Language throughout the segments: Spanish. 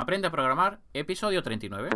Aprende a programar, episodio 39.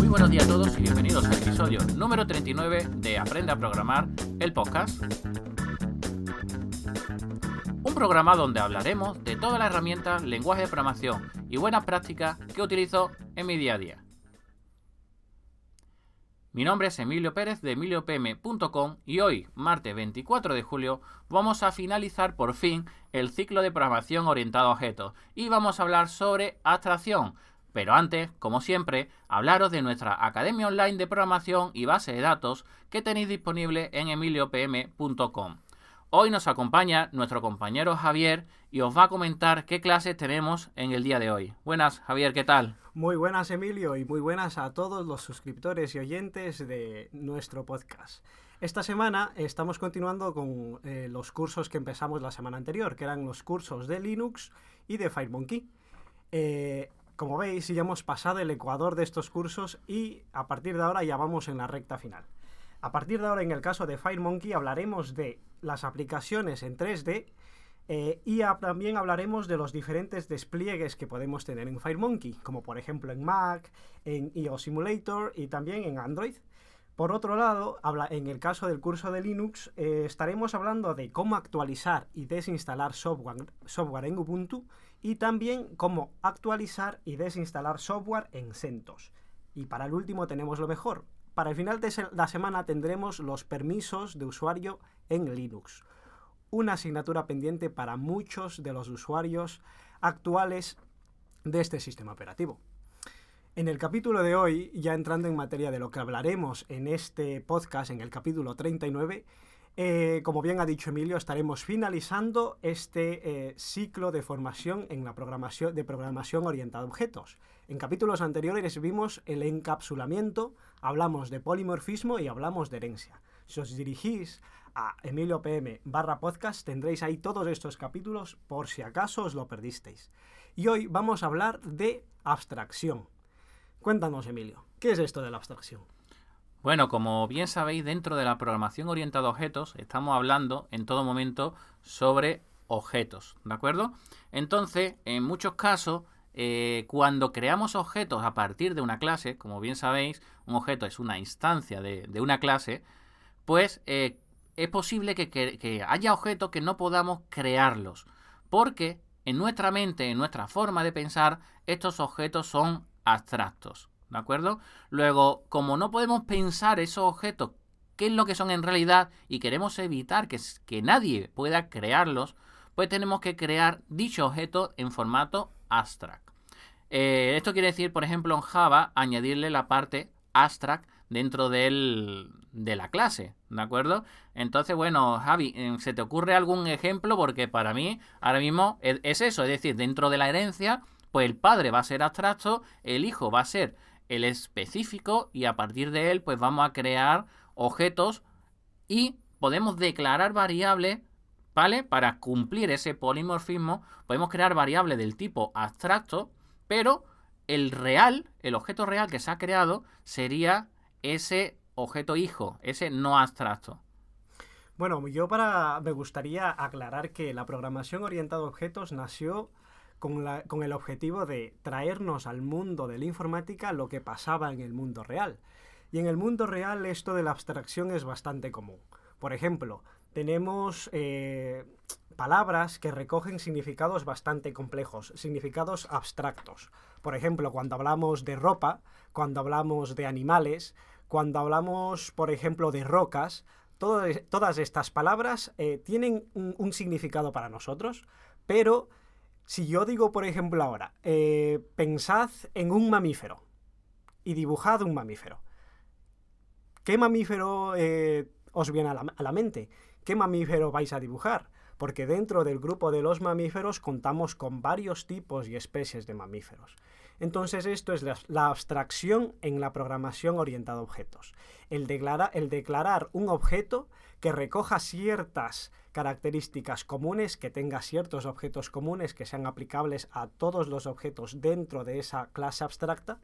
Muy buenos días a todos y bienvenidos al episodio número 39 de Aprende a programar, el podcast. Un programa donde hablaremos de todas las herramientas, lenguaje de programación y buenas prácticas que utilizo en mi día a día. Mi nombre es Emilio Pérez de emiliopm.com y hoy, martes 24 de julio, vamos a finalizar por fin el ciclo de programación orientado a objetos y vamos a hablar sobre abstracción. Pero antes, como siempre, hablaros de nuestra Academia Online de Programación y base de datos que tenéis disponible en emiliopm.com. Hoy nos acompaña nuestro compañero Javier y os va a comentar qué clases tenemos en el día de hoy. Buenas, Javier, ¿qué tal? Muy buenas, Emilio, y muy buenas a todos los suscriptores y oyentes de nuestro podcast. Esta semana estamos continuando con eh, los cursos que empezamos la semana anterior, que eran los cursos de Linux y de FireMonkey. Eh, como veis, ya hemos pasado el ecuador de estos cursos y a partir de ahora ya vamos en la recta final. A partir de ahora, en el caso de FireMonkey, hablaremos de las aplicaciones en 3D eh, y también hablaremos de los diferentes despliegues que podemos tener en FireMonkey, como por ejemplo en Mac, en iOS Simulator y también en Android. Por otro lado, en el caso del curso de Linux, eh, estaremos hablando de cómo actualizar y desinstalar software, software en Ubuntu y también cómo actualizar y desinstalar software en CentOS. Y para el último tenemos lo mejor, para el final de la semana tendremos los permisos de usuario en Linux, una asignatura pendiente para muchos de los usuarios actuales de este sistema operativo. En el capítulo de hoy, ya entrando en materia de lo que hablaremos en este podcast, en el capítulo 39, eh, como bien ha dicho Emilio, estaremos finalizando este eh, ciclo de formación en la programación, de programación orientada a objetos. En capítulos anteriores vimos el encapsulamiento, hablamos de polimorfismo y hablamos de herencia. Si os dirigís a Emilio PM barra podcast tendréis ahí todos estos capítulos por si acaso os lo perdisteis. Y hoy vamos a hablar de abstracción. Cuéntanos Emilio, ¿qué es esto de la abstracción? Bueno, como bien sabéis, dentro de la programación orientada a objetos estamos hablando en todo momento sobre objetos, ¿de acuerdo? Entonces, en muchos casos, eh, cuando creamos objetos a partir de una clase, como bien sabéis, un objeto es una instancia de, una clase, pues eh, es posible que, que haya objetos que no podamos crearlos, porque en nuestra mente, en nuestra forma de pensar, estos objetos son abstractos. ¿De acuerdo? Luego, como no podemos pensar esos objetos, qué es lo que son en realidad, y queremos evitar que, que nadie pueda crearlos, pues tenemos que crear dicho objeto en formato abstract. Eh, esto quiere decir, por ejemplo, en Java, añadirle la parte abstract dentro del, de la clase, ¿de acuerdo? Entonces, bueno, Javi, eh, ¿se te ocurre algún ejemplo? Porque para mí, ahora mismo es eso, es decir, dentro de la herencia, pues el padre va a ser abstracto, el hijo va a ser el específico y a partir de él pues vamos a crear objetos y podemos declarar variables, ¿vale? Para cumplir ese polimorfismo podemos crear variables del tipo abstracto, pero el real, el objeto real que se ha creado sería ese objeto hijo, ese no abstracto. Bueno, yo para me gustaría aclarar que la programación orientada a objetos nació con, el objetivo de traernos al mundo de la informática lo que pasaba en el mundo real. Y en el mundo real esto de la abstracción es bastante común. Por ejemplo, tenemos eh, palabras que recogen significados bastante complejos, significados abstractos. Por ejemplo, cuando hablamos de ropa, cuando hablamos de animales, cuando hablamos, por ejemplo, de rocas, todas estas palabras eh, tienen un significado para nosotros, pero si yo digo, por ejemplo, ahora, eh, pensad en un mamífero y dibujad un mamífero. ¿Qué mamífero eh, os viene a la, mente? ¿Qué mamífero vais a dibujar? Porque dentro del grupo de los mamíferos contamos con varios tipos y especies de mamíferos. Entonces esto es la, abstracción en la programación orientada a objetos. El, declarar un objeto que recoja ciertas características comunes, que tenga ciertos objetos comunes que sean aplicables a todos los objetos dentro de esa clase abstracta,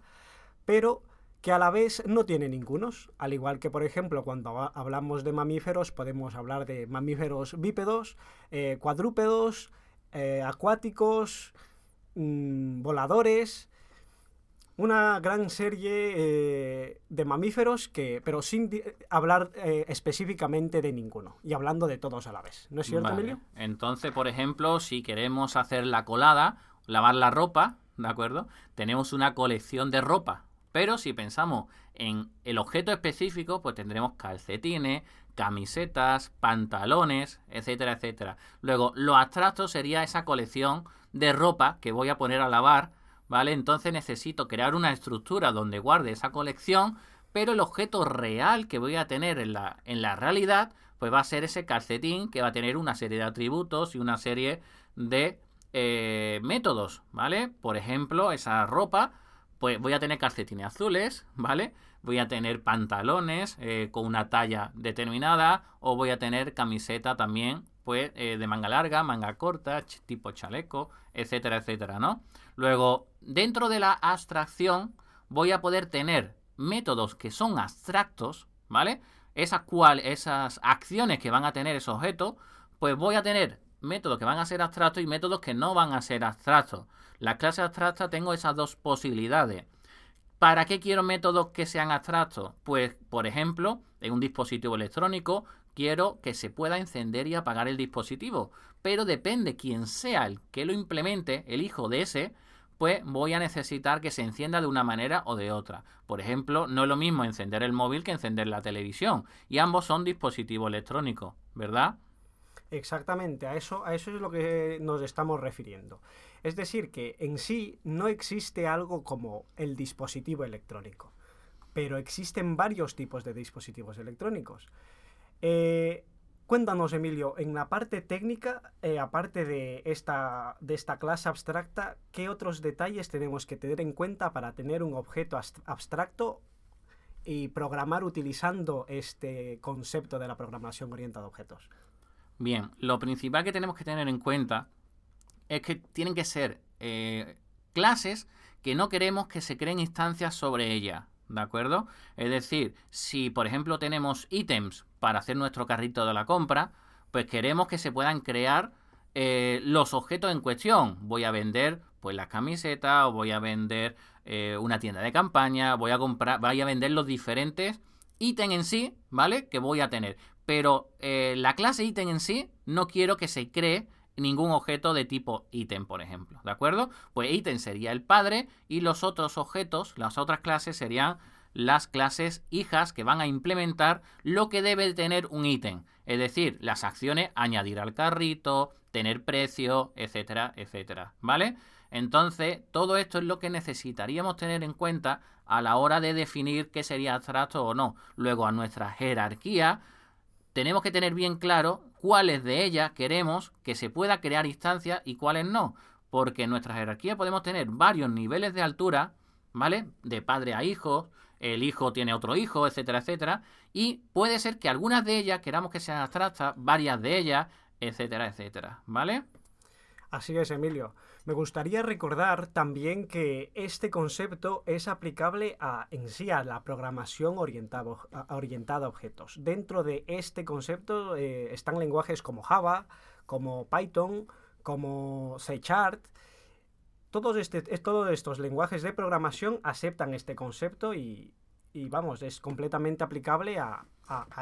pero que a la vez no tiene ningunos, al igual que por ejemplo cuando hablamos de mamíferos podemos hablar de mamíferos bípedos, eh, cuadrúpedos, eh, acuáticos, mm, voladores, una gran serie eh, de mamíferos que, pero sin hablar eh, específicamente de ninguno y hablando de todos a la vez. ¿No es cierto, Emilio? Entonces, por ejemplo, si queremos hacer la colada, lavar la ropa, ¿de acuerdo? Tenemos una colección de ropa. Pero si pensamos en el objeto específico, pues tendremos calcetines, camisetas, pantalones, etcétera, etcétera. Luego, lo abstracto sería esa colección de ropa que voy a poner a lavar ¿vale? Entonces necesito crear una estructura donde guarde esa colección, pero el objeto real que voy a tener en la, en la realidad, pues va a ser ese calcetín que va a tener una serie de atributos y una serie de eh, métodos, ¿vale? Por ejemplo, esa ropa, pues voy a tener calcetines azules, ¿vale? Voy a tener pantalones eh, con una talla determinada o voy a tener camiseta también, pues eh, de manga larga, manga corta, tipo chaleco, etcétera, etcétera, ¿no? Luego, dentro de la abstracción, voy a poder tener métodos que son abstractos, ¿vale? Esas, cual, esas acciones que van a tener esos objetos, pues voy a tener métodos que van a ser abstractos y métodos que no van a ser abstractos. La clase abstracta tengo esas dos posibilidades. ¿Para qué quiero métodos que sean abstractos? Pues, por ejemplo, en un dispositivo electrónico quiero que se pueda encender y apagar el dispositivo. Pero depende quién sea el que lo implemente, el hijo de ese, pues voy a necesitar que se encienda de una manera o de otra. Por ejemplo, no es lo mismo encender el móvil que encender la televisión. Y ambos son dispositivos electrónicos, ¿verdad? Exactamente, a eso, a eso es lo que nos estamos refiriendo. Es decir, que en sí no existe algo como el dispositivo electrónico, pero existen varios tipos de dispositivos electrónicos. Eh, Cuéntanos, Emilio, en la parte técnica, eh, aparte de esta, de esta clase abstracta, ¿qué otros detalles tenemos que tener en cuenta para tener un objeto abstracto y programar utilizando este concepto de la programación orientada a objetos? Bien, lo principal que tenemos que tener en cuenta es que tienen que ser eh, clases que no queremos que se creen instancias sobre ellas. ¿de acuerdo? Es decir, si por ejemplo tenemos ítems para hacer nuestro carrito de la compra, pues queremos que se puedan crear eh, los objetos en cuestión. Voy a vender pues las camisetas o voy a vender eh, una tienda de campaña, voy a comprar, voy a vender los diferentes ítems en sí, ¿vale? Que voy a tener. Pero eh, la clase ítem en sí no quiero que se cree ningún objeto de tipo ítem, por ejemplo. ¿De acuerdo? Pues ítem sería el padre y los otros objetos, las otras clases serían las clases hijas que van a implementar lo que debe tener un ítem. Es decir, las acciones añadir al carrito, tener precio, etcétera, etcétera. ¿Vale? Entonces, todo esto es lo que necesitaríamos tener en cuenta a la hora de definir qué sería abstracto o no. Luego, a nuestra jerarquía, tenemos que tener bien claro cuáles de ellas queremos que se pueda crear instancias y cuáles no. Porque en nuestra jerarquía podemos tener varios niveles de altura, ¿vale? De padre a hijo, el hijo tiene otro hijo, etcétera, etcétera. Y puede ser que algunas de ellas queramos que sean abstractas, varias de ellas, etcétera, etcétera, ¿vale? Así es, Emilio. Me gustaría recordar también que este concepto es aplicable en sí a la programación orientada a objetos. Dentro de este concepto eh, están lenguajes como Java, como Python, como C Todos, este, todos estos lenguajes de programación aceptan este concepto y, vamos, es completamente aplicable a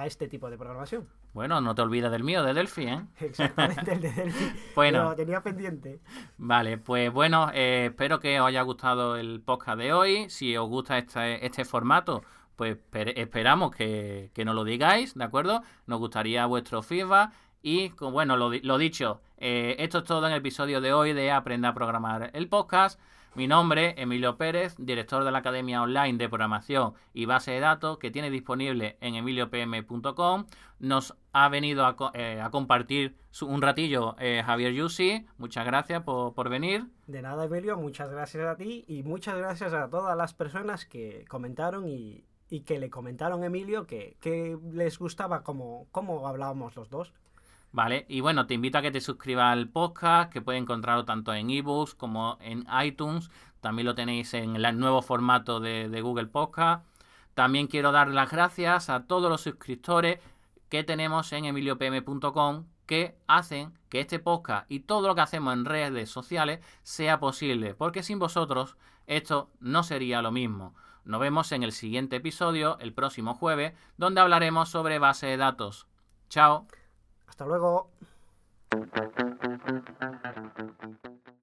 este tipo de programación. Bueno, no te olvides del mío, de Delphi, ¿eh? Exactamente, el de Delphi. bueno. Lo tenía pendiente. Vale, pues bueno, eh, espero que os haya gustado el podcast de hoy. Si os gusta este, este formato, pues esperamos que, que, nos lo digáis, ¿de acuerdo? Nos gustaría vuestro feedback. Y bueno, lo, lo dicho, eh, esto es todo en el episodio de hoy de Aprenda a Programar el podcast. Mi nombre, Emilio Pérez, director de la Academia Online de Programación y Base de Datos que tiene disponible en emiliopm.com. Nos ha venido a, eh, compartir un ratillo eh, Javier Yusi. Muchas gracias por, venir. De nada, Emilio. Muchas gracias a ti y muchas gracias a todas las personas que comentaron y, que le comentaron a Emilio que, les gustaba cómo, cómo hablábamos los dos. ¿Vale? Y bueno, te invito a que te suscribas al podcast, que puedes encontrarlo tanto en ebooks como en iTunes. También lo tenéis en el nuevo formato de, Google Podcast. También quiero dar las gracias a todos los suscriptores que tenemos en emiliopm.com que hacen que este podcast y todo lo que hacemos en redes sociales sea posible, porque sin vosotros esto no sería lo mismo. Nos vemos en el siguiente episodio, el próximo jueves, donde hablaremos sobre base de datos. Chao. Hasta luego.